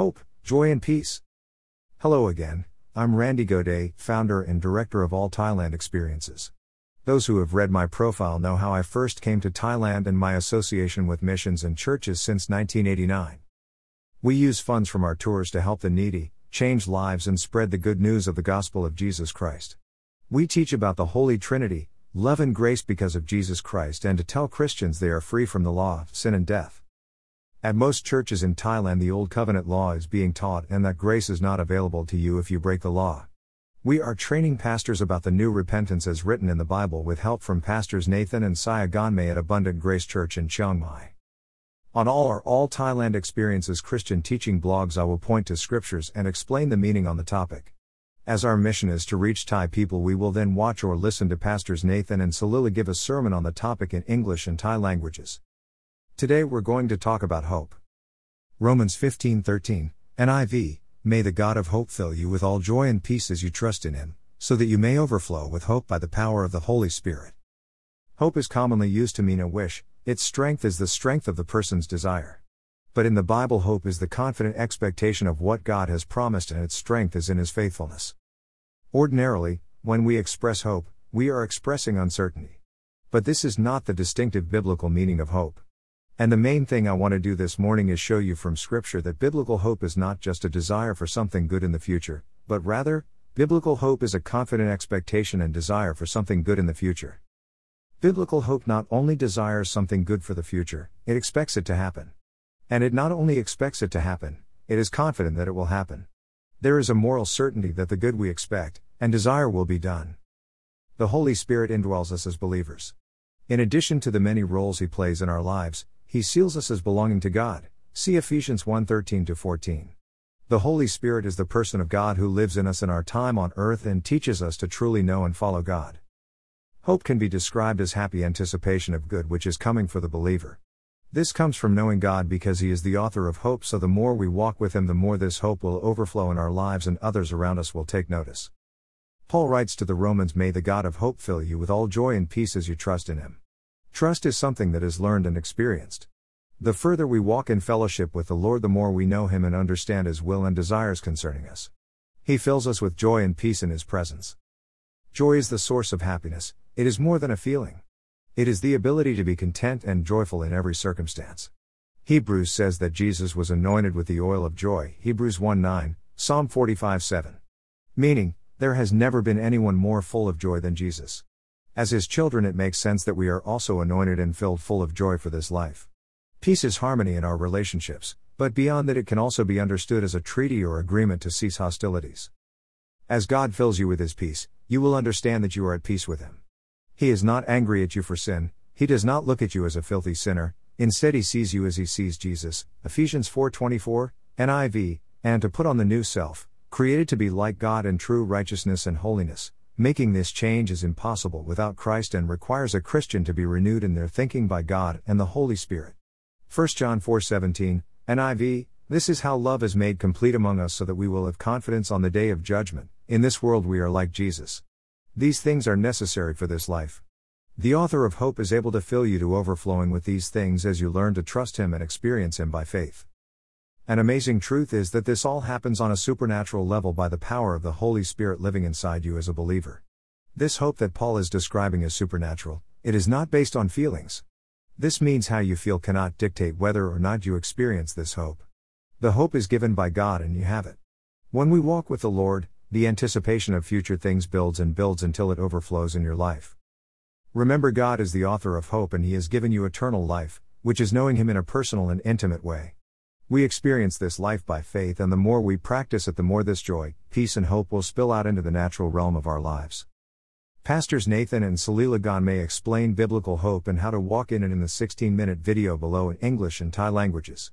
Hope, joy, and peace. Hello again, I'm Randy Godet, founder and director of All Thailand Experiences. Those who have read my profile know how I first came to Thailand and my association with missions and churches since 1989. We use funds from our tours to help the needy, change lives, and spread the good news of the gospel of Jesus Christ. We teach about the Holy Trinity, love and grace because of Jesus Christ, and to tell Christians they are free from the law, of sin, and death. At most churches in Thailand, the Old Covenant law is being taught, and that grace is not available to you if you break the law. We are training pastors about the new repentance as written in the Bible with help from pastors Nathan and Saya Ganmei at Abundant Grace Church in Chiang Mai. On all our All Thailand Experiences Christian teaching blogs, I will point to scriptures and explain the meaning on the topic. As our mission is to reach Thai people, we will then watch or listen to pastors Nathan and Salila give a sermon on the topic in English and Thai languages. Today we're going to talk about hope. Romans 15:13, NIV, May the God of hope fill you with all joy and peace as you trust in him, so that you may overflow with hope by the power of the Holy Spirit. Hope is commonly used to mean a wish, its strength is the strength of the person's desire. But in the Bible, hope is the confident expectation of what God has promised, and its strength is in his faithfulness. Ordinarily, when we express hope, we are expressing uncertainty. But this is not the distinctive biblical meaning of hope. And the main thing I want to do this morning is show you from Scripture that biblical hope is not just a desire for something good in the future, but rather, biblical hope is a confident expectation and desire for something good in the future. Biblical hope not only desires something good for the future, it expects it to happen. And it not only expects it to happen, it is confident that it will happen. There is a moral certainty that the good we expect and desire will be done. The Holy Spirit indwells us as believers. In addition to the many roles He plays in our lives, he seals us as belonging to God. See Ephesians 1:13 14. The Holy Spirit is the person of God who lives in us in our time on earth and teaches us to truly know and follow God. Hope can be described as happy anticipation of good which is coming for the believer. This comes from knowing God because He is the author of hope, so the more we walk with Him, the more this hope will overflow in our lives and others around us will take notice. Paul writes to the Romans May the God of hope fill you with all joy and peace as you trust in Him. Trust is something that is learned and experienced. The further we walk in fellowship with the Lord, the more we know Him and understand His will and desires concerning us. He fills us with joy and peace in His presence. Joy is the source of happiness, it is more than a feeling. It is the ability to be content and joyful in every circumstance. Hebrews says that Jesus was anointed with the oil of joy, Hebrews 1 9, Psalm 45 7. Meaning, there has never been anyone more full of joy than Jesus. As his children, it makes sense that we are also anointed and filled full of joy for this life. Peace is harmony in our relationships, but beyond that, it can also be understood as a treaty or agreement to cease hostilities. As God fills you with his peace, you will understand that you are at peace with him. He is not angry at you for sin, he does not look at you as a filthy sinner, instead he sees you as he sees Jesus. Ephesians 4:24, NIV, and to put on the new self, created to be like God in true righteousness and holiness. Making this change is impossible without Christ and requires a Christian to be renewed in their thinking by God and the Holy Spirit. 1 John 4:17, NIV, This is how love is made complete among us so that we will have confidence on the day of judgment. In this world we are like Jesus. These things are necessary for this life. The author of hope is able to fill you to overflowing with these things as you learn to trust him and experience him by faith. An amazing truth is that this all happens on a supernatural level by the power of the Holy Spirit living inside you as a believer. This hope that Paul is describing is supernatural, it is not based on feelings. This means how you feel cannot dictate whether or not you experience this hope. The hope is given by God and you have it. When we walk with the Lord, the anticipation of future things builds and builds until it overflows in your life. Remember, God is the author of hope and He has given you eternal life, which is knowing Him in a personal and intimate way. We experience this life by faith, and the more we practice it, the more this joy, peace, and hope will spill out into the natural realm of our lives. Pastors Nathan and Salila Ganmei explain biblical hope and how to walk in it in the 16 minute video below in English and Thai languages.